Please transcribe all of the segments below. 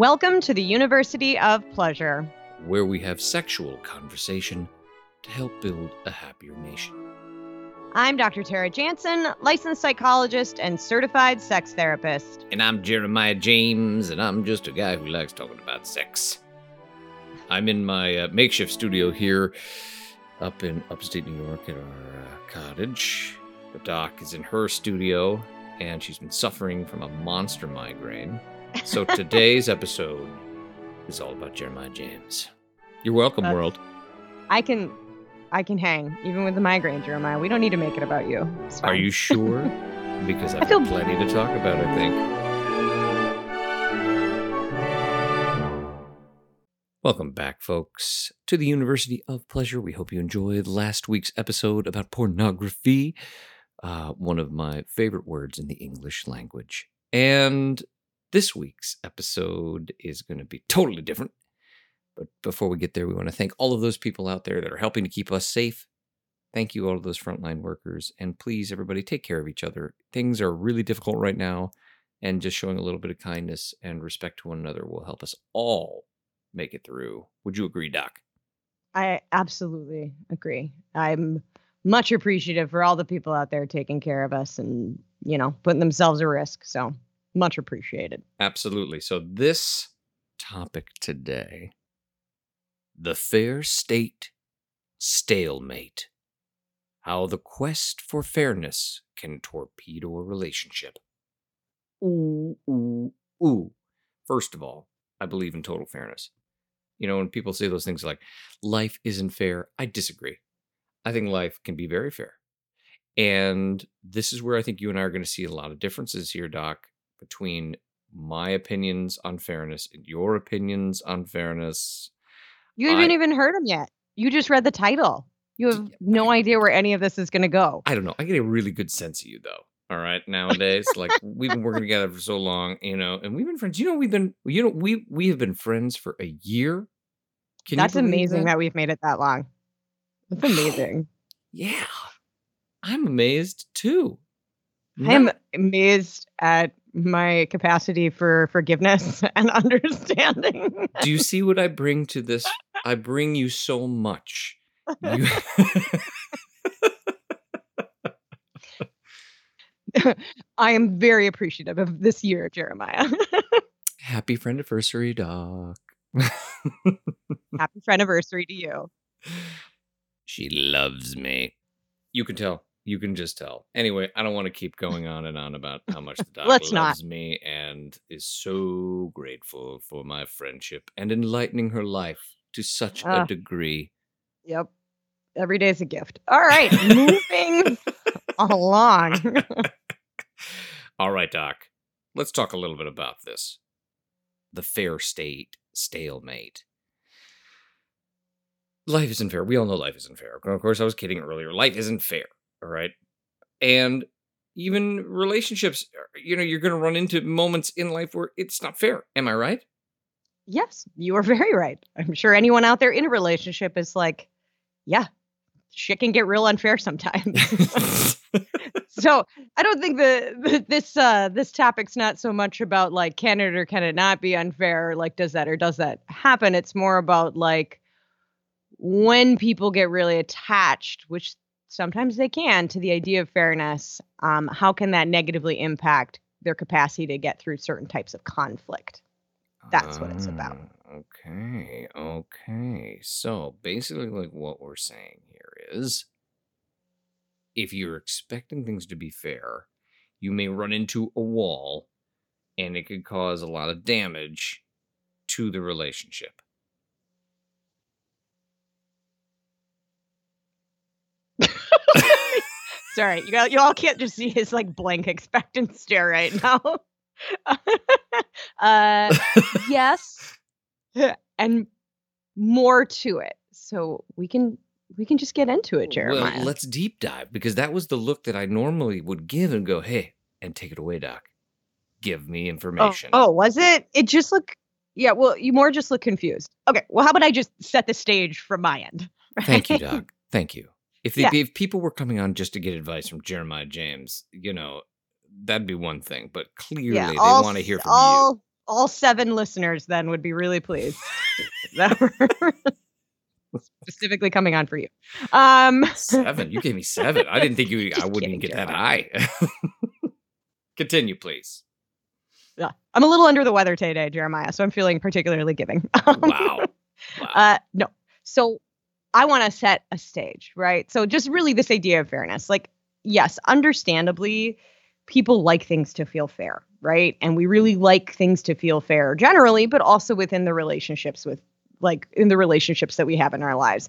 Welcome to the University of Pleasure. Where we have sexual conversation to help build a happier nation. I'm Dr. Tara Jansen, licensed psychologist and certified sex therapist. And I'm Jeremiah James, and I'm just a guy who likes talking about sex. I'm in my uh, makeshift studio here up in upstate New York at our uh, cottage. The doc is in her studio, and she's been suffering from a monster migraine. So today's episode is all about Jeremiah James. You're welcome, That's- world. I can I can hang, even with the migraine, Jeremiah. We don't need to make it about you. Are you sure? Because I've I feel- got plenty to talk about, I think. Welcome back, folks, to the University of Pleasure. We hope you enjoyed last week's episode about pornography, uh, one of my favorite words in the English language. And this week's episode is going to be totally different. But before we get there, we want to thank all of those people out there that are helping to keep us safe. Thank you, all of those frontline workers. And please, everybody, take care of each other. Things are really difficult right now. And just showing a little bit of kindness and respect to one another will help us all make it through. Would you agree, Doc? I absolutely agree. I'm much appreciative for all the people out there taking care of us and, you know, putting themselves at risk. So much appreciated. Absolutely. So, this topic today the fair state stalemate. How the quest for fairness can torpedo a relationship. Ooh, ooh, ooh. First of all, I believe in total fairness. You know, when people say those things like, life isn't fair, I disagree. I think life can be very fair. And this is where I think you and I are going to see a lot of differences here, Doc, between my opinions on fairness and your opinions on fairness. You haven't I- even heard them yet. You just read the title. You have Yeah, no I- idea where any of this is going to go. I don't know. I get a really good sense of you, though. All right, nowadays, like we've been working together for so long, you know, and we've been friends. You know, we've been, you know, we we have been friends for a year. Can That's amazing that? we've made it that long. That's amazing. Yeah, I'm amazed too. I am amazed at my capacity for forgiveness and understanding. Do you see what I bring to this? I bring you so much. You, I am very appreciative of this year, Jeremiah. happy friend anniversary, Doc. Happy anniversary to you. She loves me. You can tell. You can just tell. Anyway, I don't want to keep going on and on about how much the doc Let's not. loves me and is so grateful for my friendship and enlightening her life to such a Ah. degree. Yep. Every day is a gift. All right, moving along. All right, Doc. Let's talk a little bit about this. The fair state stalemate. Life isn't fair. We all know life isn't fair. Of course, I was kidding earlier. Life isn't fair. All right. And even relationships, uh, you know, you're going to run into moments in life where it's not fair. Am I right? yes, you are very right. I'm sure anyone out there in a relationship is like, yeah, shit can get real unfair sometimes. so I don't think the, the this uh this topic's not so much about like can it or can it not be unfair, or, like does that or does that happen? It's more about like when people get really attached, which sometimes they can, to the idea of fairness, um, how can that negatively impact their capacity to get through certain types of conflict? That's what it's about. Ah, Okay, okay. So basically, like what we're saying here is if you're expecting things to be fair, you may run into a wall and it could cause a lot of damage to the relationship. Sorry, you got you all can't just see his like blank expectant stare right now. uh, yes, and more to it. So we can we can just get into it, Jeremiah. Well, let's deep dive because that was the look that I normally would give and go, "Hey, and take it away, doc. Give me oh, information." oh, was it? It just looked. Yeah, well, you more just look confused. Okay, well, how about I just set the stage from my end? Thank you, doc. Thank you. If they, Yeah. if people were coming on just to get advice from Jeremiah James, you know, that'd be one thing. But clearly, yeah, they want to hear from all all seven listeners then would be really pleased that we're specifically coming on for you. Um. Seven. You gave me seven. I didn't think you. I wouldn't get that high. Continue, please. yeah, I'm a little under the weather today, Jeremiah, so I'm feeling particularly giving. Wow. Wow. Uh, no. So I want to set a stage, right? So just really this idea of fairness. Like, yes, understandably, people like things to feel fair, right? And we really like things to feel fair generally, but also within the relationships with like in the relationships that we have in our lives.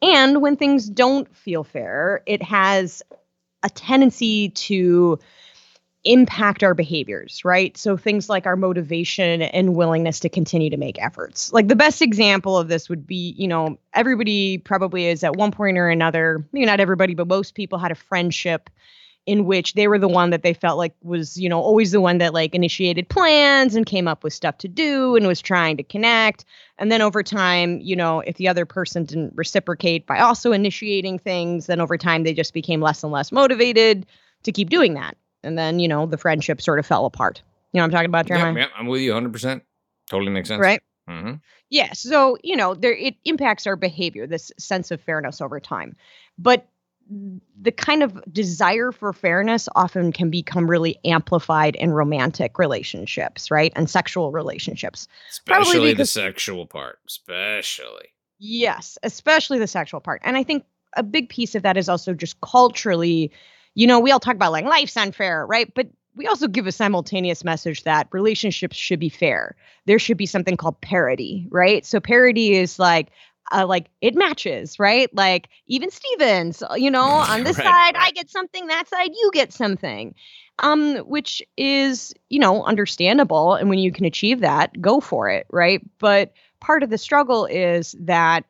And when things don't feel fair, it has a tendency to impact our behaviors, right? So things like our motivation and willingness to continue to make efforts. Like the best example of this would be, you know, everybody probably is at one point or another, maybe not everybody, but most people had a friendship in which they were the one that they felt like was, you know, always the one that like initiated plans and came up with stuff to do and was trying to connect. And then over time, you know, if the other person didn't reciprocate by also initiating things, then over time they just became less and less motivated to keep doing that. And then, you know, the friendship sort of fell apart. You know what I'm talking about, yeah, Jeremiah? yeah, I'm with you 100%. Totally makes sense. Right? Mm-hmm. Yeah. So, you know, there it impacts our behavior, this sense of fairness over time. But the kind of desire for fairness often can become really amplified in romantic relationships, right? And sexual relationships. Especially the sexual part. Especially. Yes, especially the sexual part. And I think a big piece of that is also just culturally, you know, we all talk about like life's unfair, right? But we also give a simultaneous message that relationships should be fair. There should be something called parity, right? So parity is like uh, like it matches, right? Like even Stevens, uh, you know, on this Right, side I get something, that side you get something. Um which is, you know, understandable and when you can achieve that, go for it, right? But part of the struggle is that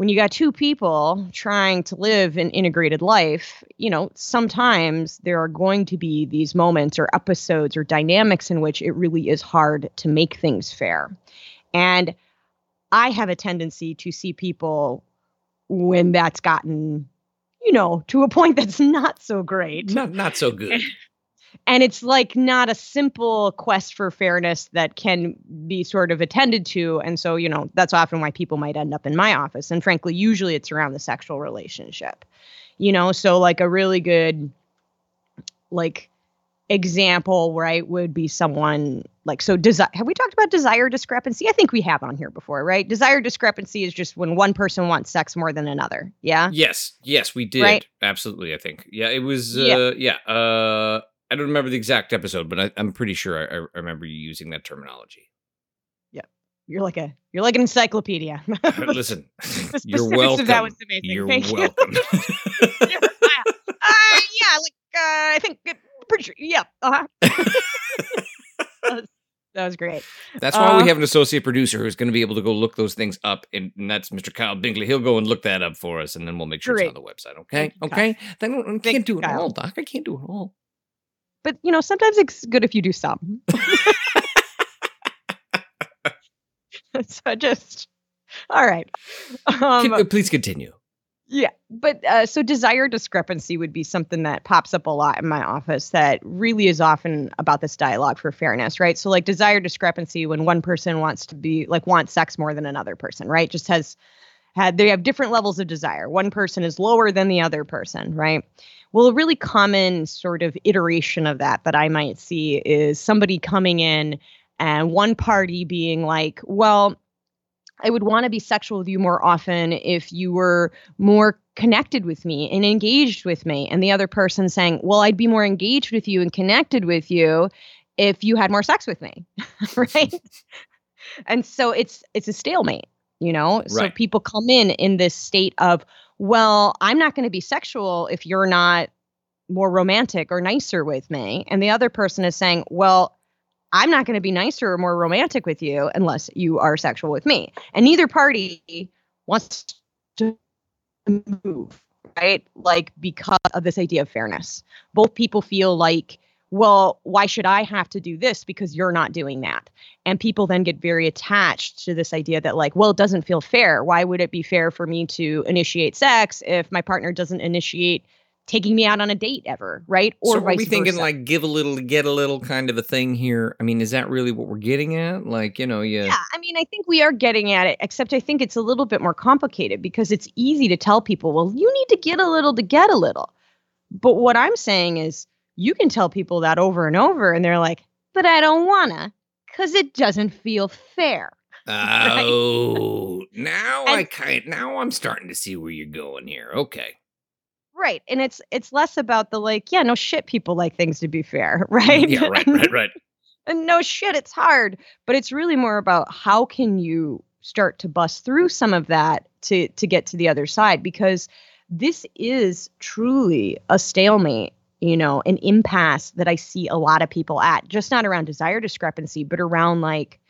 when you got two people trying to live an integrated life, you know, sometimes there are going to be these moments or episodes or dynamics in which it really is hard to make things fair. And I have a tendency to see people when that's gotten, you know, to a point that's not so great Not not so good. and it's like not a simple quest for fairness that can be sort of attended to and so you know that's often why people might end up in my office and frankly usually it's around the sexual relationship you know so like a really good like example right would be someone like so desire have we talked about desire discrepancy i think we have on here before right desire discrepancy is just when one person wants sex more than another yeah Yes, yes, we did. Right? Absolutely, I think. Yeah, it was. Uh, Yeah. yeah. Uh, I don't remember the exact episode, but I, I'm pretty sure I, I remember you using that terminology. Yep. You're like a you're like an encyclopedia Listen, The you're welcome. of that was amazing. You're Thank you. welcome. Jeremiah. uh, yeah, like uh, I think pretty sure. Yeah. Uh-huh. that, was, that was great. That's why we Uh, have an associate producer who's going to be able to go look those things up, and, and that's Mr. Kyle Binkley. He'll go and look that up for us, and then we'll make sure Great. it's on the website. Okay, you, okay. I, don't, I can't do it Kyle. all, Doc. I can't do it all. But you know, sometimes it's good if you do some. so just all right. Um, Can- please continue. Yeah, but uh, so desire discrepancy would be something that pops up a lot in my office that really is often about this dialogue for fairness, right? So like desire discrepancy when one person wants to be like wants sex more than another person, right? Just has had they have different levels of desire. One person is lower than the other person, right? Well, a really common sort of iteration of that that I might see is somebody coming in and one party being like, well, I would want to be sexual with you more often if you were more connected with me and engaged with me. And the other person saying, Well, I'd be more engaged with you and connected with you if you had more sex with me. right. and so it's it's a stalemate, you know? So people come in in this state of, well, I'm not going to be sexual if you're not more romantic or nicer with me. And the other person is saying, well, I'm not going to be nicer or more romantic with you unless you are sexual with me. And neither party wants to move, right? Like because of this idea of fairness. Both people feel like, well, why should I have to do this because you're not doing that? And people then get very attached to this idea that, like, well, it doesn't feel fair. Why would it be fair for me to initiate sex if my partner doesn't initiate taking me out on a date ever, right? Or so are we thinking versa. like give a little to get a little kind of a thing here? I mean, is that really what we're getting at? Like, you know, yeah. Yeah, I mean, I think we are getting at it, except I think it's a little bit more complicated because it's easy to tell people, well, you need to get a little to get a little. But what I'm saying is you can tell people that over and over and they're like, but I don't wanna because it doesn't feel fair. Oh, right? now and, I kind now I'm starting to see where you're going here. Okay. Right. And it's it's less about the like, yeah, no shit people like things to be fair, right? Mm, yeah, right, right, right. and no shit, it's hard. But it's really more about how can you start to bust through some of that to to get to the other side because this is truly a stalemate you know, an impasse that I see a lot of people at, just not around desire discrepancy, but around like,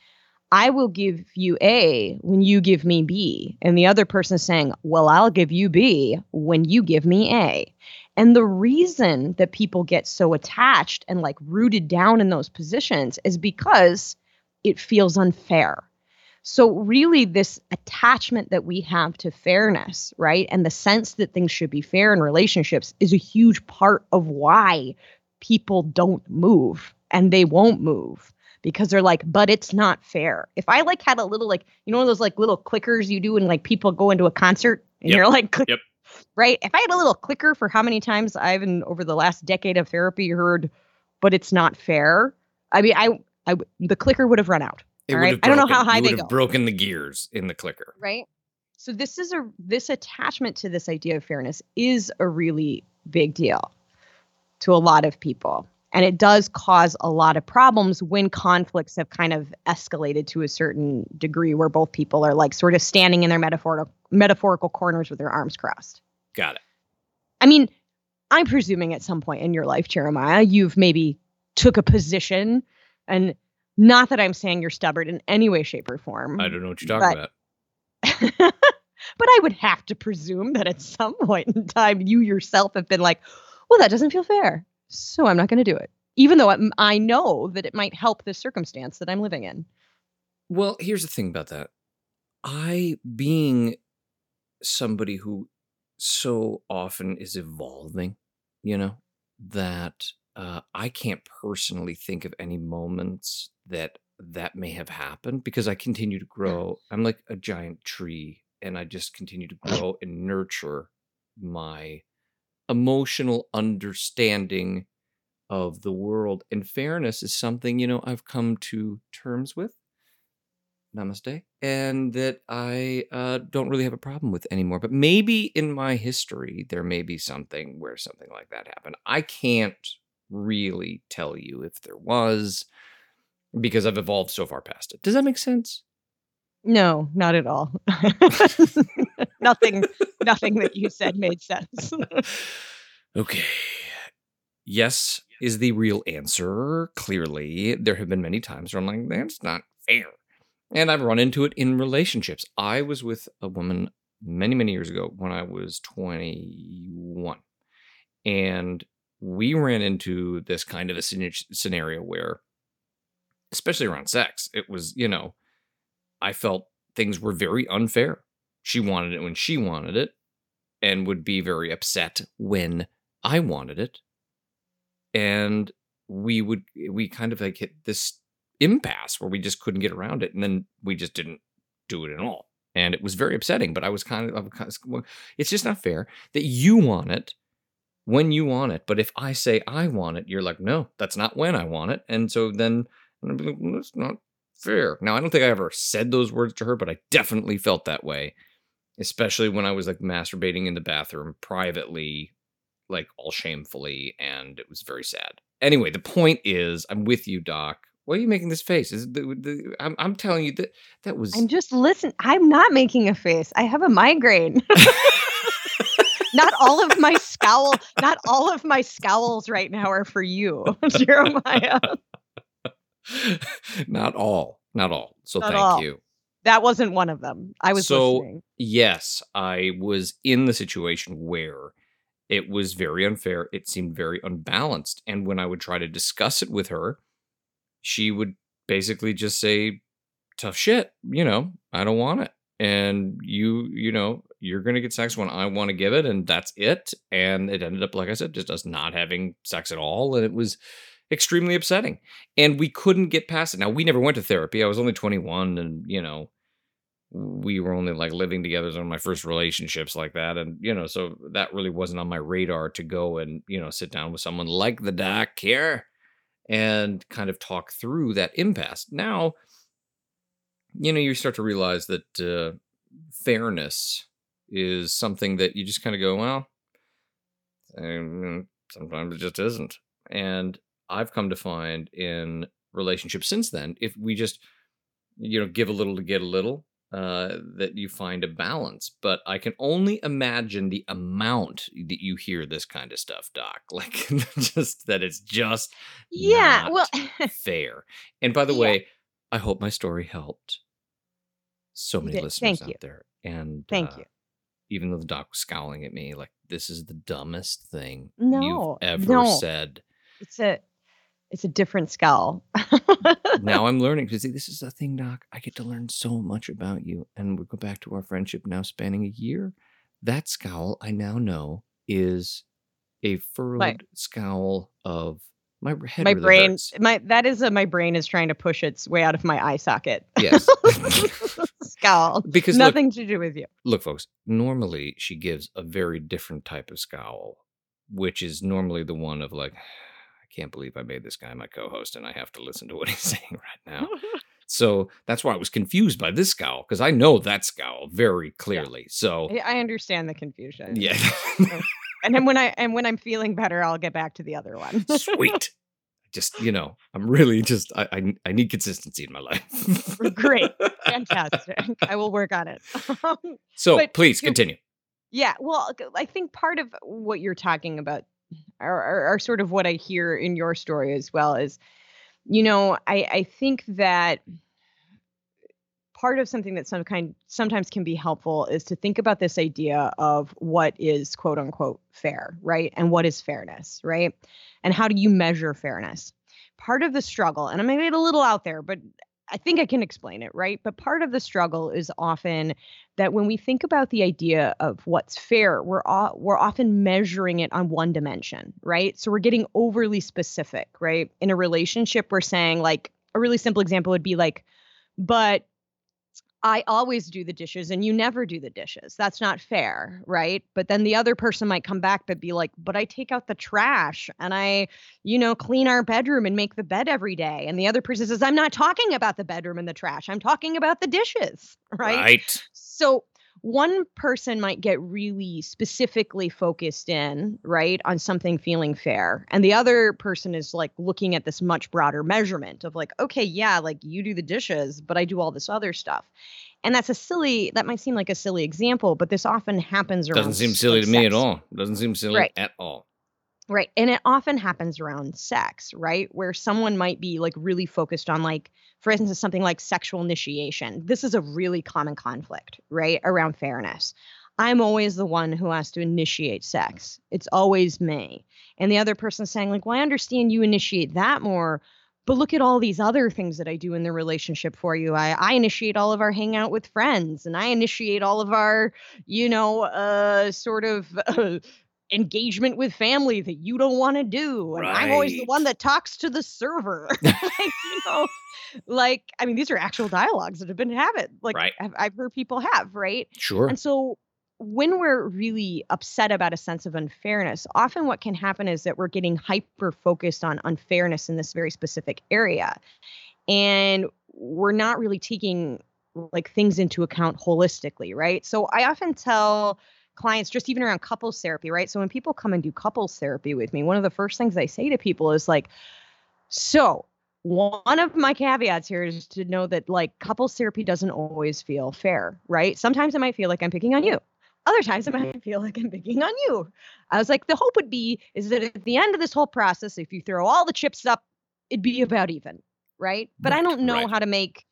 I will give you A when you give me B. And the other person saying, Well, I'll give you B when you give me A. And the reason that people get so attached and like rooted down in those positions is because it feels unfair. So, really, this attachment that we have to fairness, right? And the sense that things should be fair in relationships is a huge part of why people don't move and they won't move because they're like, but it's not fair. If I like had a little, like, you know, those like little clickers you do when like people go into a concert and yep. you're like, yep. right? If I had a little clicker for how many times I've, in over the last decade of therapy, heard, but it's not fair. I mean, I, I, the clicker would have run out it All right. I don't know how high they go. Broken the gears in the clicker. Right. So this is a this attachment to this idea of fairness is a really big deal to a lot of people. And it does cause a lot of problems when conflicts have kind of escalated to a certain degree where both people are like sort of standing in their metaphorical metaphorical corners with their arms crossed. Got it. I mean, I'm presuming at some point in your life, Jeremiah, you've maybe took a position and not that I'm saying you're stubborn in any way, shape, or form. I don't know what you're talking but, about. but I would have to presume that at some point in time, you yourself have been like, well, that doesn't feel fair. So I'm not going to do it. Even though I know that it might help the circumstance that I'm living in. Well, here's the thing about that. I, being somebody who so often is evolving, you know, that uh, I can't personally think of any moments that that may have happened because I continue to grow. I'm like a giant tree and I just continue to grow and nurture my emotional understanding of the world. And fairness is something, you know, I've come to terms with. Namaste. And that I uh, don't really have a problem with anymore. But maybe in my history, there may be something where something like that happened. I can't really tell you if there was because I've evolved so far past it. Does that make sense? No, not at all. nothing nothing that you said made sense. okay. Yes is the real answer. Clearly, there have been many times where I'm like, that's not fair. And I've run into it in relationships. I was with a woman many, many years ago when I was 21. And we ran into this kind of a scenario where especially around sex. It was, you know, I felt things were very unfair. She wanted it when she wanted it and would be very upset when I wanted it. And we would, we kind of like hit this impasse where we just couldn't get around it. And then we just didn't do it at all. And it was very upsetting, but I was kind of, well, it's just not fair that you want it when you want it. But if I say I want it, you're like, no, that's not when I want it. And so then like, that's not fair. Now, I don't think I ever said those words to her, but I definitely felt that way, especially when I was like masturbating in the bathroom privately, like all shamefully, and it was very sad. Anyway, the point is, I'm with you, Doc. Why are you making this face? Is the, the, I'm, I'm telling you that that was. I'm just listen. I'm not making a face. I have a migraine. not all of my scowl, not all of my scowls right now are for you, Jeremiah. not all, not all. So Not thank all. you. That wasn't one of them. I was So- listening. Yes, I was in the situation where it was very unfair. It seemed very unbalanced. And when I would try to discuss it with her, she would basically just say, tough shit, you know, I don't want it. And you, you know, you're going to get sex when I want to give it. And that's it. And it ended up, like I said, just us not having sex at all. And it was extremely upsetting. And we couldn't get past it. Now, we never went to therapy. I was only 21 and, you know, we were only like living together of my first relationships like that and you know so that really wasn't on my radar to go and you know sit down with someone like the doc here and kind of talk through that impasse now you know you start to realize that uh, fairness is something that you just kind of go well um, sometimes it just isn't and i've come to find in relationships since then if we just you know give a little to get a little uh, that you find a balance. But I can only imagine the amount that you hear this kind of stuff, Doc. Like just that it's just Yeah. not Well, fair. And by the Yeah. way, I hope my story helped so many listeners Thank you. out there. And Thank uh, you. Even though the doc was scowling at me, like this is the dumbest thing No, you've ever no. said. it's a it's a different scowl. now I'm learning because this is a thing, Doc. I get to learn so much about you, and we go back to our friendship now spanning a year. That scowl I now know is a furrowed scowl of my head. my really brain hurts. my that is a my brain is trying to push its way out of my eye socket. Yes, scowl. because look, Nothing to do with you. look, folks. Normally, she gives a very different type of scowl, which is normally the one of like, I can't believe I made this guy my co-host, and I have to listen to what he's saying right now. So that's why I was confused by this scowl because I know that scowl very clearly. So I I understand the confusion. yeah, And then when I and when I'm feeling better, I'll get back to the other one. sweet. Just you know, I'm really just I I, I need consistency in my life. Great. Fantastic. I will work on it. so But please continue. Yeah, well, I think part of what you're talking about, or, or, or sort of what I hear in your story as well, is, you know, I I think that part of something that some kind sometimes can be helpful is to think about this idea of what is quote unquote fair, right, and what is fairness, right, and how do you measure fairness? Part of the struggle, and I made it a little out there, but I think I can explain it, right? But part of the struggle is often that when we think about the idea of what's fair, we're o- we're often measuring it on one dimension, right? So we're getting overly specific, right? In a relationship, we're saying like a really simple example would be like, but I always do the dishes and you never do the dishes. That's not fair, right? But then the other person might come back but be like, "But I take out the trash and I, you know, clean our bedroom and make the bed every day." And the other person says, "I'm not talking about the bedroom and the trash. I'm talking about the dishes." Right? Right. So one person might get really specifically focused in, right, on something feeling fair. And the other person is like looking at this much broader measurement of like, okay, yeah, like you do the dishes, but I do all this other stuff. And that's a silly, that might seem like a silly example, but this often happens around Doesn't seem silly to me at all. Doesn't seem silly Right. at all. Right. And it often happens around sex, right? Where someone might be like really focused on, like, for instance, something like sexual initiation. This is a really common conflict, right? Around fairness. I'm always the one who has to initiate sex. It's always me. And the other person's saying, like, well, I understand you initiate that more, but look at all these other things that I do in the relationship for you. I, I initiate all of our hangout with friends and I initiate all of our, you know, uh, sort of engagement with family that you don't want to do. And I'm always the one that talks to the server. like, you know, like, I mean, these are actual dialogues that have been having, like, Right. I've, I've heard people have, right? Sure. And so when we're really upset about a sense of unfairness, often what can happen is that we're getting hyper focused on unfairness in this very specific area. And we're not really taking like things into account holistically, right? So I often tell clients just even around couples therapy, right? So when people come and do couples therapy with me, one of the first things I say to people is like, so one of my caveats here is to know that like couples therapy doesn't always feel fair, right? Sometimes it might feel like I'm picking on you. Other times I might feel like I'm picking on you. I was like, the hope would be is that at the end of this whole process, if you throw all the chips up, it'd be about even, right? But I don't know right. how to make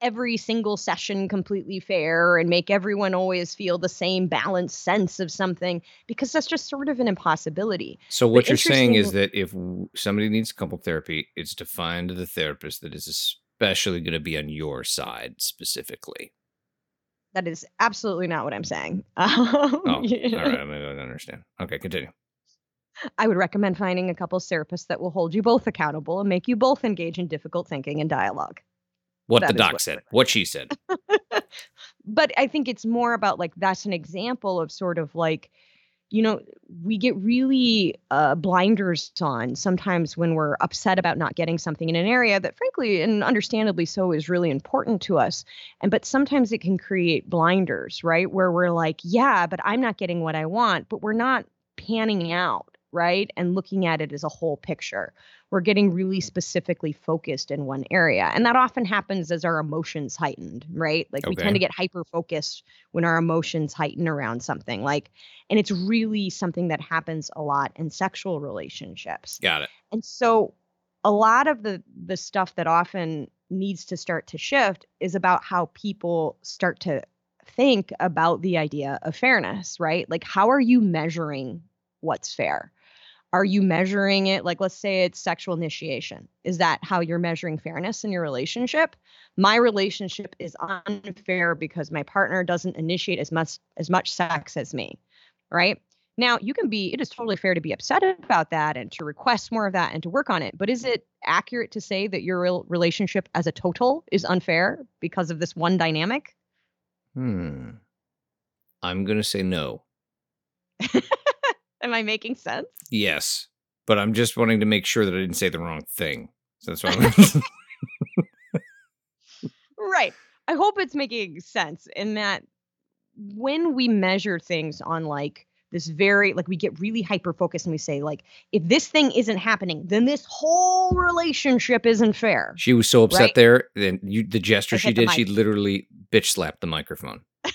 every single session completely fair and make everyone always feel the same balanced sense of something because that's just sort of an impossibility. So what But you're saying is that if somebody needs couple therapy, it's to find the therapist that is especially going to be on your side specifically. That is absolutely not what I'm saying. Um, Oh, all right. I, don't understand. Okay, continue. I would recommend finding a couples therapist that will hold you both accountable and make you both engage in difficult thinking and dialogue. What That the doc what- said. What she said. But I think it's more about like that's an example of sort of like, you know, we get really uh, blinders on sometimes when we're upset about not getting something in an area that, frankly, and understandably so, is really important to us. And but sometimes it can create blinders, right? Where we're like, yeah, but I'm not getting what I want, but we're not panning out, right? And looking at it as a whole picture. We're getting really specifically focused in one area. And that often happens as our emotions heightened, right? Like we tend to get hyper focused when our emotions heighten around something. Like, and it's really something that happens a lot in sexual relationships. Got it. And so a lot of the the stuff that often needs to start to shift is about how people start to think about the idea of fairness, right? Like how are you measuring what's fair? Are you measuring it like let's say it's sexual initiation? Is that how you're measuring fairness in your relationship? My relationship is unfair because my partner doesn't initiate as much as much sex as me, right? Now, you can be, it is totally fair to be upset about that and to request more of that and to work on it. But is it accurate to say that your rel- relationship as a total is unfair because of this one dynamic? Hmm. I'm going to say no. Am I making sense? Yes. But I'm just wanting to make sure that I didn't say the wrong thing. So that's why I'm Right. I hope it's making sense in that when we measure things on like this very like we get really hyper focused and we say like if this thing isn't happening then this whole relationship isn't fair She was so upset Right. there, and you the gesture I she did, she literally bitch slapped the microphone.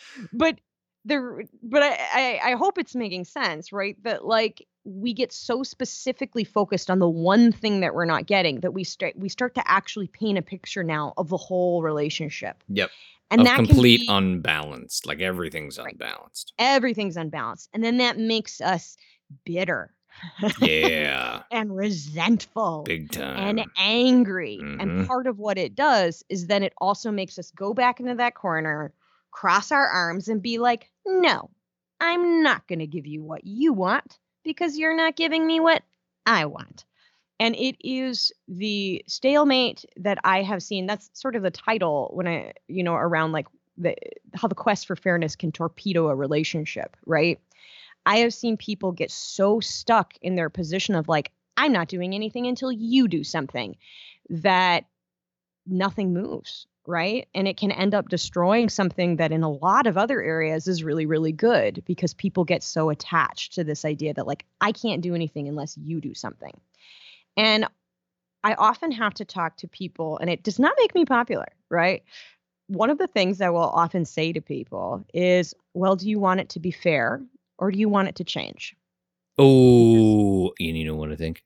right? Thank you. But there, but I, I, I hope it's making sense, right? That like we get so specifically focused on the one thing that we're not getting that we start we start to actually paint a picture now of the whole relationship, Yep. and of that complete can be, unbalanced. Like everything's Right. unbalanced. everything's unbalanced, and then that makes us bitter Yeah. and resentful Big time. and angry. Mhm. And part of what it does is then it also makes us go back into that corner, cross our arms, and be like, no, I'm not going to give you what you want because you're not giving me what I want. And it is the stalemate that I have seen. That's sort of the title when I, you know, around like the how the quest for fairness can torpedo a relationship, right? I have seen people get so stuck in their position of like, I'm not doing anything until you do something that nothing moves, right? And it can end up destroying something that in a lot of other areas is really, really good because people get so attached to this idea that, like, I can't do anything unless you do something. And I often have to talk to people, and it does not make me popular, right? One of the things I will often say to people is, well, do you want it to be fair or do you want it to change? oh, and you know what I think?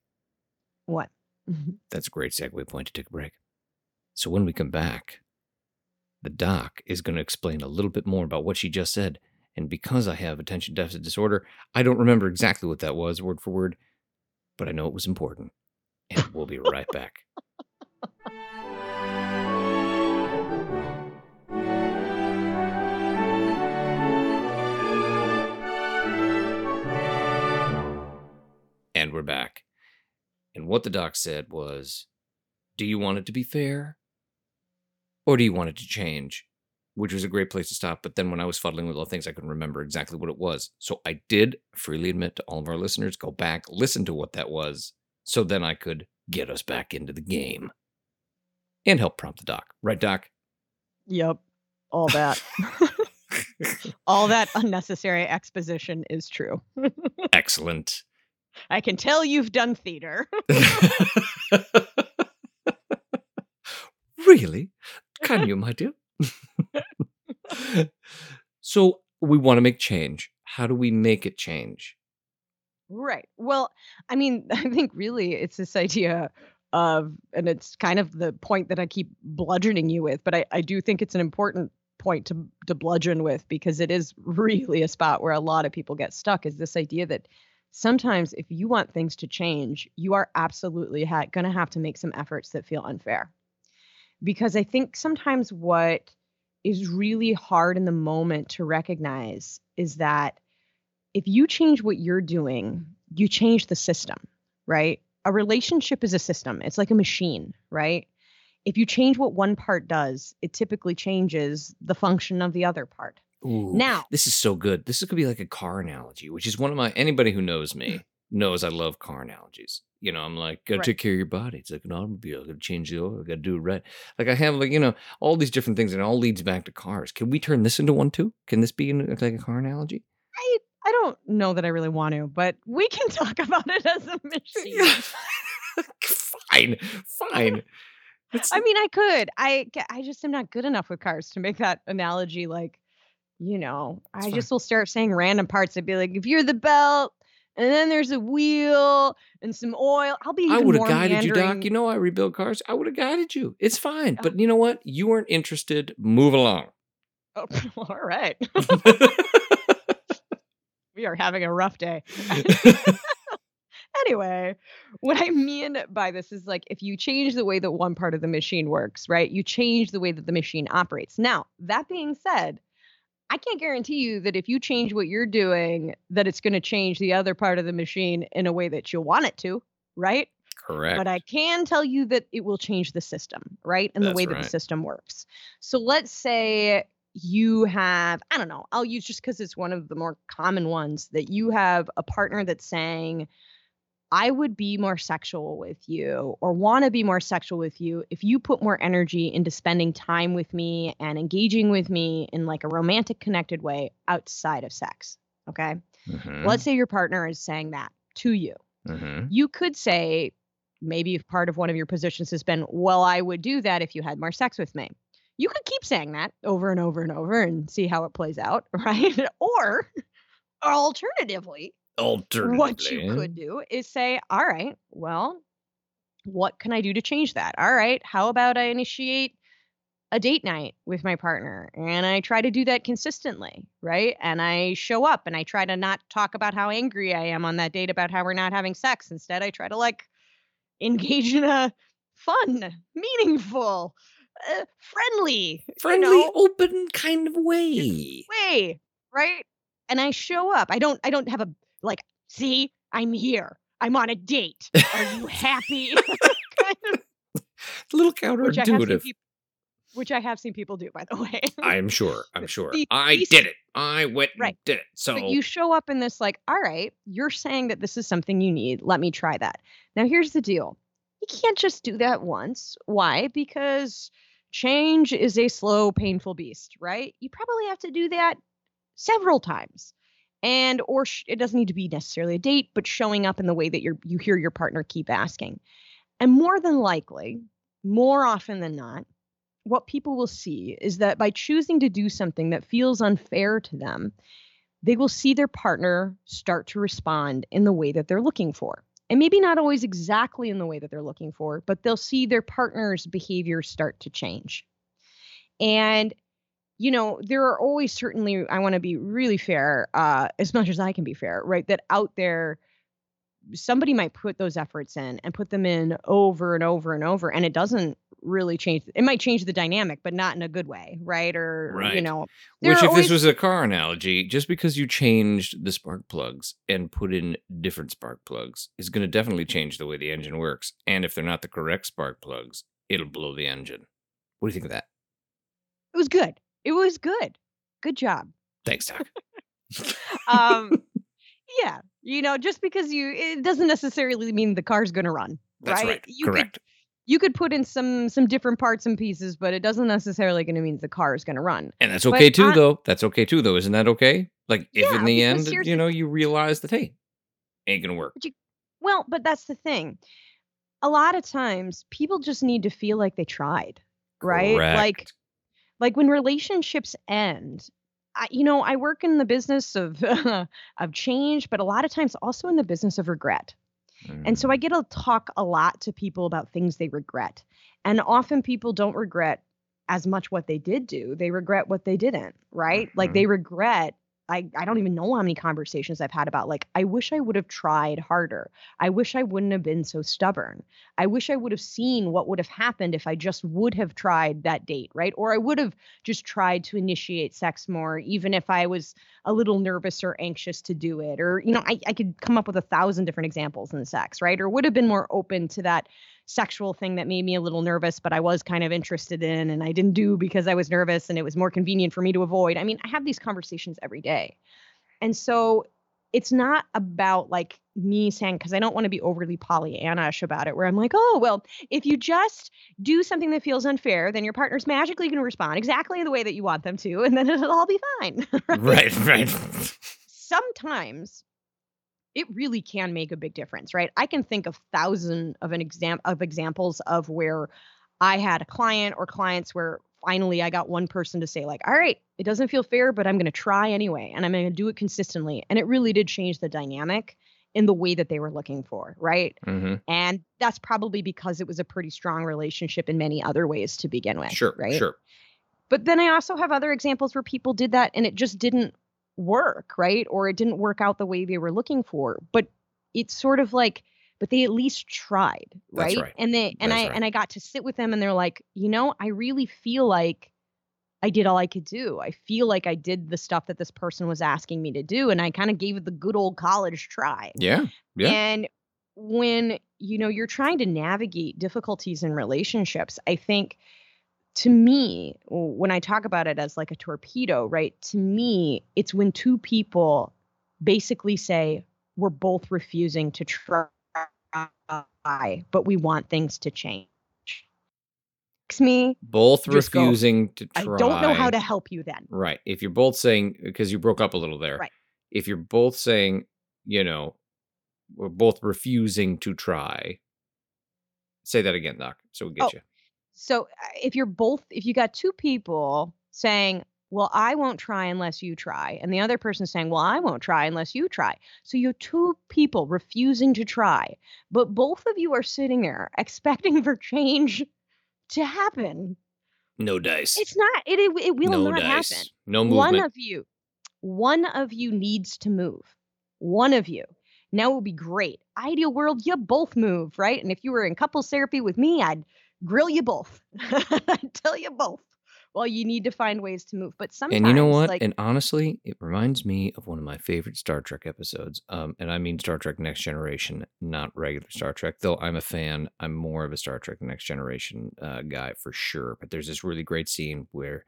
What? That's a great segue point to take a break. So when we come back, the doc is going to explain a little bit more about what she just said. And because I have attention deficit disorder, I don't remember exactly what that was word for word, but I know it was important. And we'll be right back. And we're back. And what the doc said was Do you want it to be fair? Or do you want it to change? Which was a great place to stop. But then when I was fuddling with all things, I couldn't remember exactly what it was. So I did freely admit to all of our listeners go back, listen to what that was, so then I could get us back into the game and help prompt the doc. Right, Doc? Yep. All that. All that unnecessary exposition is true. Excellent. I can tell you've done theater. really? Can you, my dear? so we want to make change. How do we make it change? Right. Well, I mean, I think really it's this idea of, and it's kind of the point that I keep bludgeoning you with, but I, I do think it's an important point to to bludgeon with because it is really a spot where a lot of people get stuck is this idea that sometimes if you want things to change, you are absolutely ha- going to have to make some efforts that feel unfair. Because I think sometimes what is really hard in the moment to recognize is that if you change what you're doing, you change the system, right? A relationship is a system, it's like a machine, right? If you change what one part does, it typically changes the function of the other part. Ooh, Now, this is so good. This is gonna be like a car analogy, which is one of my anybody who knows me hmm. Knows I love car analogies. You know, I'm like, gotta Right. take care of your body. It's like an automobile. I Gotta change the oil. I Gotta do it right. Like I have like you know all these different things, and it all leads back to cars. Can we turn this into one too? Can this be in, uh, like a car analogy? I I don't know that I really want to, but we can talk about it as a machine. fine, fine. It's, I mean, I could. I I just am not good enough with cars to make that analogy. Like, you know, I fine. just will start saying random parts. I'd be like, if you're the belt, and then there's a wheel and some oil. I'll be. I would have guided you, Doc. You know I rebuild cars. I would have guided you. It's fine. Oh. But you know what? You weren't interested. Move along. Oh, all right. we are having a rough day. anyway, what I mean by this is like if you change the way that one part of the machine works, right? You change the way that the machine operates. Now, that being said, I can't guarantee you that if you change what you're doing, that it's going to change the other part of the machine in a way that you want it to, right? Correct. But I can tell you that it will change the system, right? And the way that right. the system works. So let's say you have, I don't know, I'll use just because it's one of the more common ones that you have a partner that's saying, I would be more sexual with you or want to be more sexual with you if you put more energy into spending time with me and engaging with me in like a romantic connected way outside of sex. Okay. Mhm, Let's say your partner is saying that to you mhm. you could say maybe if part of one of your positions has been well i would do that if you had more sex with me you could keep saying that over and over and over and see how it plays out right or alternatively Alternatively, what you could do is say all right well what can i do to change that all right how about i initiate a date night with my partner and I try to do that consistently, right? And I show up and I try to not talk about how angry I am on that date about how we're not having sex. Instead, I try to like engage in a fun, meaningful, uh, friendly, you friendly, know, open kind of way. way, right? And I show up. I don't I don't have a like, see, I'm here. I'm on a date. Are you happy? kind of, A little which counterintuitive. people which I have seen people do, by the way. I'm sure. I'm sure. The- I these- did it. I went and Right. did it. So But you show up in this like, all right, you're saying that this is something you need. Let me try that. Now here's the deal. You can't just do that once. Why? Because change is a slow, painful beast, right? You probably have to do that several times. And or sh- it doesn't need to be necessarily a date, but showing up in the way that you're you hear your partner keep asking. And more than likely, more often than not, what people will see is that by choosing to do something that feels unfair to them, they will see their partner start to respond in the way that they're looking for. And maybe not always exactly in the way that they're looking for, but they'll see their partner's behavior start to change. And, you know, there are always certainly, I want to be really fair, uh, as much as I can be fair, right? That out there, somebody might put those efforts in and put them in over and over and over, and it doesn't really change. It might change the dynamic, but not in a good way, right? Or, you know, Which, if always- this was a car analogy, just because you changed the spark plugs and put in different spark plugs is going to definitely change the way the engine works. And if they're not the correct spark plugs, it'll blow the engine. What do you think of that? It was good. It was good. Good job. Thanks, Doc. Um, yeah, you know, just because you, it doesn't necessarily mean the car's going to run, That's right? right. You Correct. Could, you could put in some some different parts and pieces, but it doesn't necessarily going to mean the car is going to run. And that's But okay too, I- though. That's okay too, though. Isn't that okay? Like, if Yeah, in the end, you know, you realize that, hey, ain't going to work. Well, but that's the thing. A lot of times, people just need to feel like they tried, right? Correct. like when relationships end, I, you know, I work in the business of of change, but a lot of times also in the business of regret. And so I Mm. get to talk a lot to people about things they regret. And often people don't regret as much what they did do. They regret what they didn't, right? Like Mhm. they regret I, I don't even know how many conversations I've had about like I wish I would have tried harder. I wish I wouldn't have been so stubborn. I wish I would have seen what would have happened if I just would have tried that date, right? Or I would have just tried to initiate sex more, even if I was a little nervous or anxious to do it. Or, you know, I, I could come up with a thousand different examples in sex, right? Or would have been more open to that sexual thing that made me a little nervous, but I was kind of interested in and I didn't do because I was nervous and it was more convenient for me to avoid. I mean, I have these conversations every day. And so it's not about like me saying, because I don't want to be overly Pollyannish about it, where I'm like, oh, well, if you just do something that feels unfair, then your partner's magically going to respond exactly the way that you want them to, and then it'll all be fine. Right, right. Sometimes it really can make a big difference, right? I can think of thousand of an exam of examples of where I had a client or clients where finally I got one person to say like, "All right, it doesn't feel fair, but I'm going to try anyway, and I'm going to do it consistently." And it really did change the dynamic in the way that they were looking for, right? hmm And that's probably because it was a pretty strong relationship in many other ways to begin with, Sure, right? sure. But then I also have other examples where people did that and it just didn't work, right? Or it didn't work out the way they were looking for. But it's sort of like, but they at least tried, right? right. And they and That's I right. and I got to sit with them and they're like, you know, I really feel like I did all I could do. I feel like I did the stuff that this person was asking me to do. And I kind of gave it the good old college try. Yeah, yeah. And when you know you're trying to navigate difficulties in relationships, I think to me, when I talk about it as like a torpedo, right? To me, it's when two people basically say, we're both refusing to try, but we want things to change. Me, Both go, refusing to I don't know how to help you then. Right. If you're both saying, uh, because you broke up a little there. Right. If you're both saying, you know, we're both refusing to try. Say that again, Doc. So we get Oh, you. So uh, if you're both, if you got two people saying, well, I won't try unless you try, and the other person saying, well, I won't try unless you try. So you're two people refusing to try, but both of you are sitting there expecting for change to happen. No dice. It's not, it, it, it will no not dice. happen. No One movement. of you, one of you needs to move. One of you. Now it would be great. Ideal world, you both move, right? And if you were in couples therapy with me, I'd grill you both. Tell you both. Well, you need to find ways to move. But sometimes, and you know what? like, and honestly, it reminds me of one of my favorite Star Trek episodes. Um, and I mean Star Trek Next Generation, not regular Star Trek. Though I'm a fan, I'm more of a Star Trek Next Generation uh, guy for sure. But there's this really great scene where,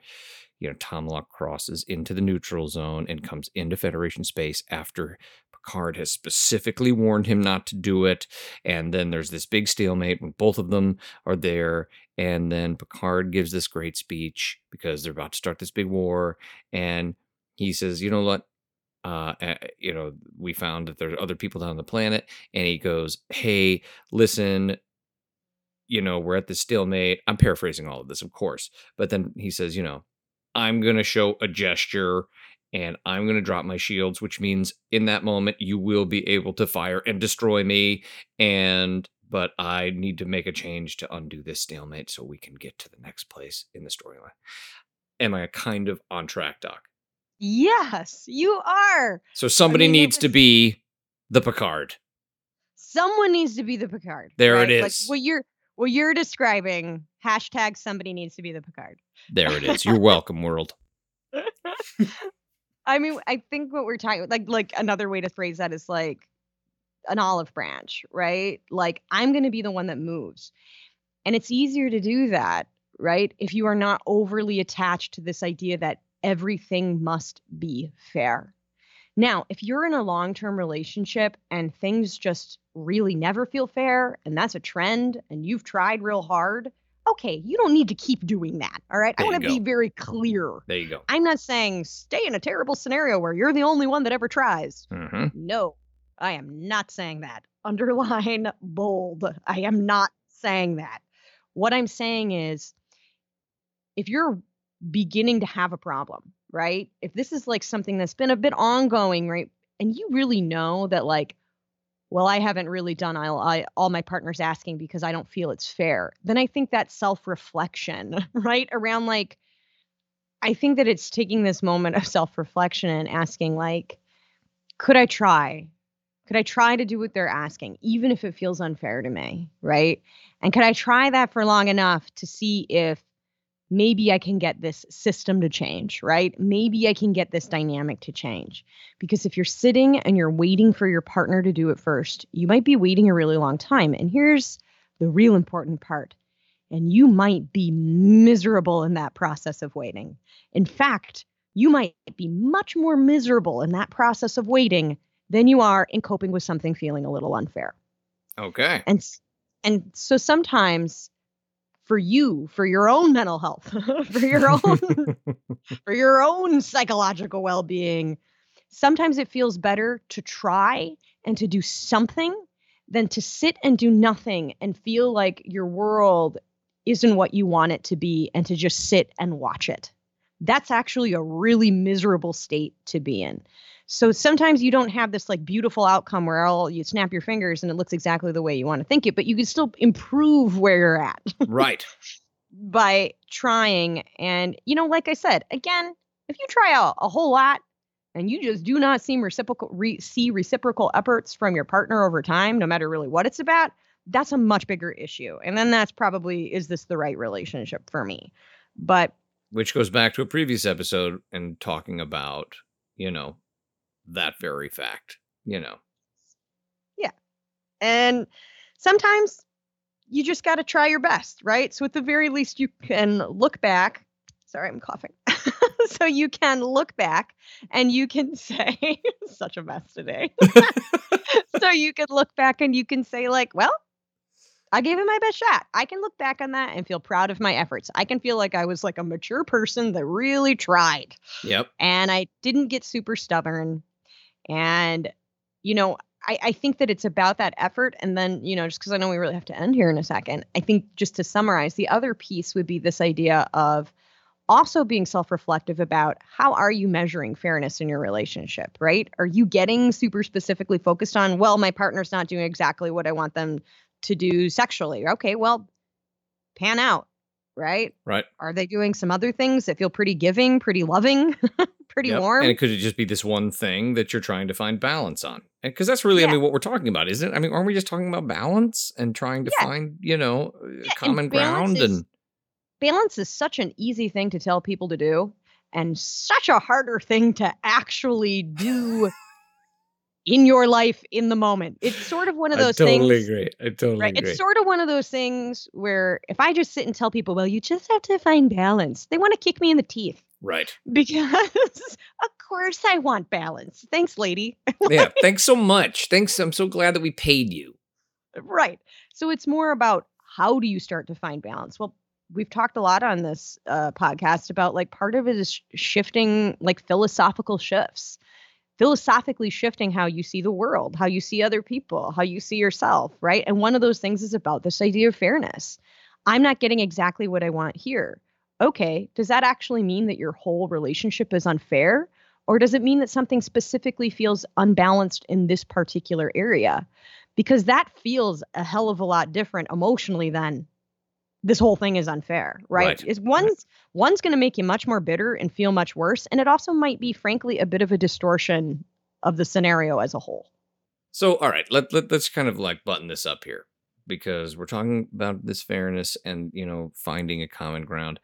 you know, Tomalak crosses into the neutral zone and comes into Federation space after Picard has specifically warned him not to do it. And then there's this big stalemate when both of them are there. And then Picard gives this great speech because they're about to start this big war. And he says, you know what? Uh, uh, you know, we found that there's other people down on the planet. And he goes, hey, listen, you know, we're at this stalemate. I'm paraphrasing all of this, of course. But then he says, you know, I'm going to show a gesture and I'm going to drop my shields, which means in that moment you will be able to fire and destroy me. And, but I need to make a change to undo this stalemate so we can get to the next place in the storyline. Am I kind of on track, Doc? yes, you are. So somebody mean, it needs to be the Picard. Someone needs to be the Picard. There it right? Like what you're what you're describing, hashtag somebody needs to be the Picard. There it is. You're welcome, world. I mean, I think what we're talking like like another way to phrase that is like an olive branch, right? Like I'm going to be the one that moves. And it's easier to do that, right? If you are not overly attached to this idea that everything must be fair. Now, if you're in a long-term relationship and things just really never feel fair and that's a trend and you've tried real hard, okay, you don't need to keep doing that. All right? I There you want to be very clear. There you go. I'm not saying stay in a terrible scenario where you're the only one that ever tries. hmm No, I am not saying that. Underline bold. I am not saying that. What I'm saying is if you're beginning to have a problem, right? If this is like something that's been a bit ongoing, right? And you really know that like well, I haven't really done all, I, all my partners asking because I don't feel it's fair. Then I think that self reflection, right? Around like, I think that it's taking this moment of self reflection and asking, like, could I try? Could I try to do what they're asking, even if it feels unfair to me? Right. And could I try that for long enough to see if maybe I can get this system to change, right? Maybe I can get this dynamic to change. Because if you're sitting and you're waiting for your partner to do it first, you might be waiting a really long time. And here's the real important part. And you might be miserable in that process of waiting. In fact, you might be much more miserable in that process of waiting than you are in coping with something feeling a little unfair. Okay. And and so sometimes for you, for your own mental health, for your own for your own psychological well-being. Sometimes it feels better to try and to do something than to sit and do nothing and feel like your world isn't what you want it to be and to just sit and watch it. That's actually a really miserable state to be in. So sometimes you don't have this like beautiful outcome where all you snap your fingers and it looks exactly the way you want to think it, but you can still improve where you're at. right. By trying. And, you know, like I said, again, if you try out a whole lot and you just do not see reciprocal re- see reciprocal efforts from your partner over time, no matter really what it's about, that's a much bigger issue. And then that's probably is this the right relationship for me? But which goes back to a previous episode and talking about, you know, that very fact, you know. Yeah. And sometimes you just got to try your best, right? So at the very least, you can look back. Sorry, I'm coughing. so you can look back and you can say, such a mess today. so you can look back and you can say, like, well, I gave it my best shot. I can look back on that and feel proud of my efforts. I can feel like I was like a mature person that really tried. Yep. And I didn't get super stubborn. And, you know, I, I think that it's about that effort. And then, you know, just because I know we really have to end here in a second, I think just to summarize, the other piece would be this idea of also being self-reflective about how are you measuring fairness in your relationship right? Are you getting super specifically focused on well my partner's not doing exactly what i want them to do sexually. Okay well pan out right? Right. Are they doing some other things that feel pretty giving pretty loving pretty yep. warm. And it could just be this one thing that you're trying to find balance on. Because that's really, yeah. I mean, what we're talking about, isn't it? I mean, aren't we just talking about balance and trying to yeah. find, you know, uh, yeah, common and ground? Is, and balance is such an easy thing to tell people to do and such a harder thing to actually do in your life in the moment. It's sort of one of those I totally things. agree. I totally right? agree. It's sort of one of those things where if I just sit and tell people, well, you just have to find balance, they want to kick me in the teeth. Right. Because of course I want balance. Thanks, lady. yeah. Thanks so much. Thanks. I'm so glad that we paid you. Right. So it's more about how do you start to find balance? Well, we've talked a lot on this uh, podcast about like part of it is shifting like philosophical shifts philosophically shifting how you see the world how you see other people how you see yourself right and one of those things is about this idea of fairness i'm not getting exactly what i want here okay, does that actually mean that your whole relationship is unfair? Or does it mean that something specifically feels unbalanced in this particular area? Because that feels a hell of a lot different emotionally than this whole thing is unfair, right? right. Is one's one's going to make you much more bitter and feel much worse, and it also might be, frankly, a bit of a distortion of the scenario as a whole. So, all right, let, let let's kind of like button this up here because we're talking about this fairness and you know finding a common ground.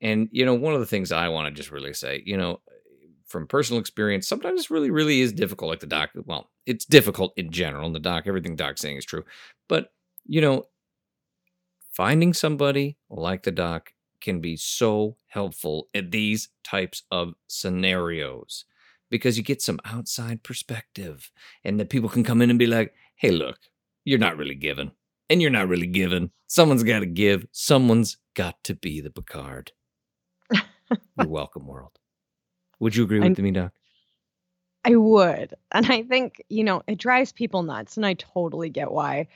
And, you know, one of the things I want to just really say, you know, from personal experience, sometimes it really, really is difficult. Like the doc, well, it's difficult in general. And the doc, everything Doc's saying is true. But, you know, finding somebody like the doc can be so helpful in these types of scenarios because you get some outside perspective and that people can come in and be like, hey, look, you're not really giving. And you're not really giving. Someone's got to give. Someone's got to be the Picard. You're welcome, world. Would you agree with I'm, me, Doc? I would. And I think, you know, it drives people nuts. And I totally get why.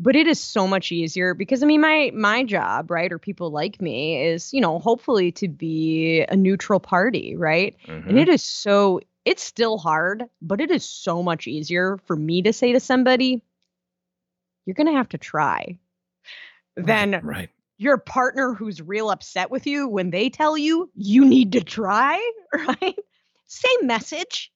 but it is so much easier because I mean my my job, right, or people like me is, you know, hopefully to be a neutral party, right? Mhm. And it is so it's still hard, but it is so much easier for me to say to somebody, you're going to have to try than right. Your partner who's real upset with you when they tell you you need to try, right? Same message,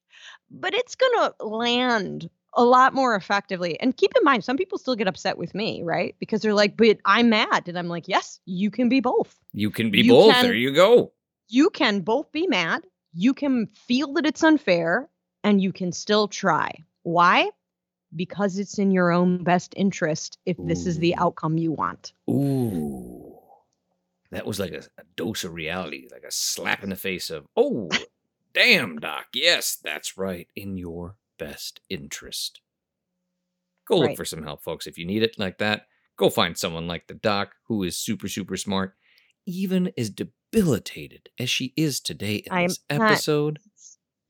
but it's going to land a lot more effectively. And keep in mind, some people still get upset with me, right? Because they're like, but I'm mad. And I'm like, yes, you can be both. You can be You both. can- there you go. You can both be mad, you can feel that it's unfair, and you can still try. Why? Because it's in your own best interest if this is the outcome you want. Ooh. That was like a, a dose of reality, like a slap in the face of, oh, damn, Doc. Yes, that's right. In your best interest. Go look Right. for some help, folks. If you need it like that, go find someone like the Doc who is super, super smart, even as debilitated as she is today in I'm this episode. It's,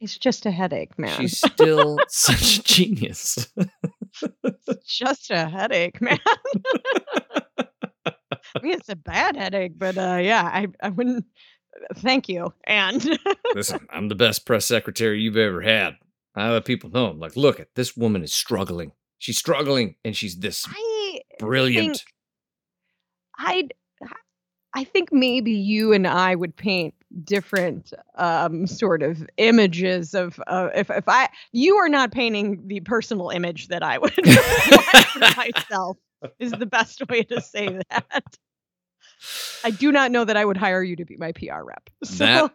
it's just a headache, man. She's still such a genius. Just a headache, man. I mean, it's a bad headache, but uh, yeah, I, I wouldn't. Thank you. And Listen, I'm the best press secretary you've ever had. I let people know. I'm like, look at this woman is struggling. She's struggling, and she's this I brilliant. I'd, I think maybe you and I would paint different um, sort of images of uh, if if I you are not painting the personal image that I would myself is the best way to say that. I do not know that I would hire you to be my PR rep. So That-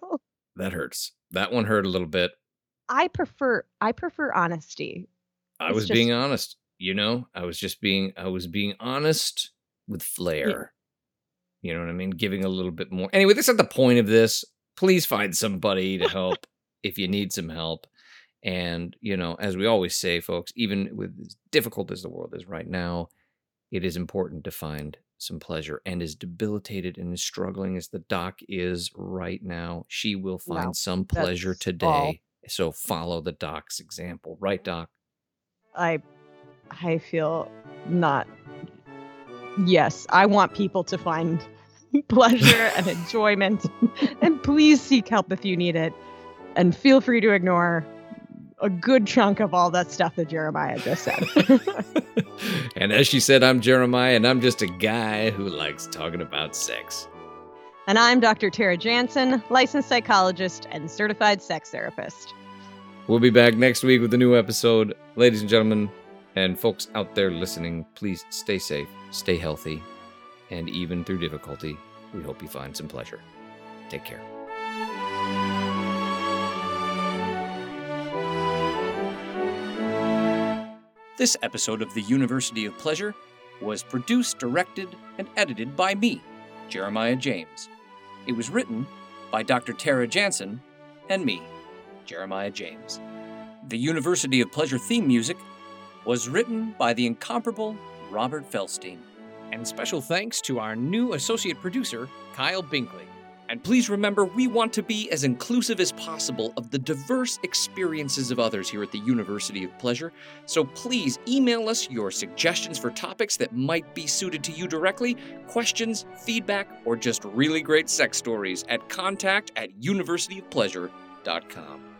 that hurts. That one hurt a little bit. I prefer I prefer honesty. I It's was being honest. You know, I was just being. I was being honest with flair. You know what I mean? Giving a little bit more. Anyway, that's not the point of this. Please find somebody to help if you need some help. And, you know, as we always say, folks, even with as difficult as the world is right now, it is important to find some pleasure. And as debilitated and as struggling as the doc is right now, she will find Well, some pleasure today. all. So follow the doc's example. Right, doc? I I feel not yes, I want people to find pleasure and enjoyment. and please seek help if you need it. And feel free to ignore a good chunk of all that stuff that Jeremiah just said. and as she said, I'm Jeremiah, and I'm just a guy who likes talking about sex. and I'm Dr. Tara Jansen, licensed psychologist and certified sex therapist. We'll be back next week with a new episode. Ladies and gentlemen, and folks out there listening, please stay safe, stay healthy, and even through difficulty, we hope you find some pleasure. Take care. This episode of the University of Pleasure was produced, directed, and edited by me, Jeremiah James. It was written by Dr. Tara Jansen and me, Jeremiah James. The University of Pleasure theme music was written by the incomparable Robert Felstein. And special thanks to our new associate producer, Kyle Binkley. And please remember, we want to be as inclusive as possible of the diverse experiences of others here at the University of Pleasure. So please email us your suggestions for topics that might be suited to you directly, questions, feedback, or just really great sex stories at contact at universityofpleasure.com.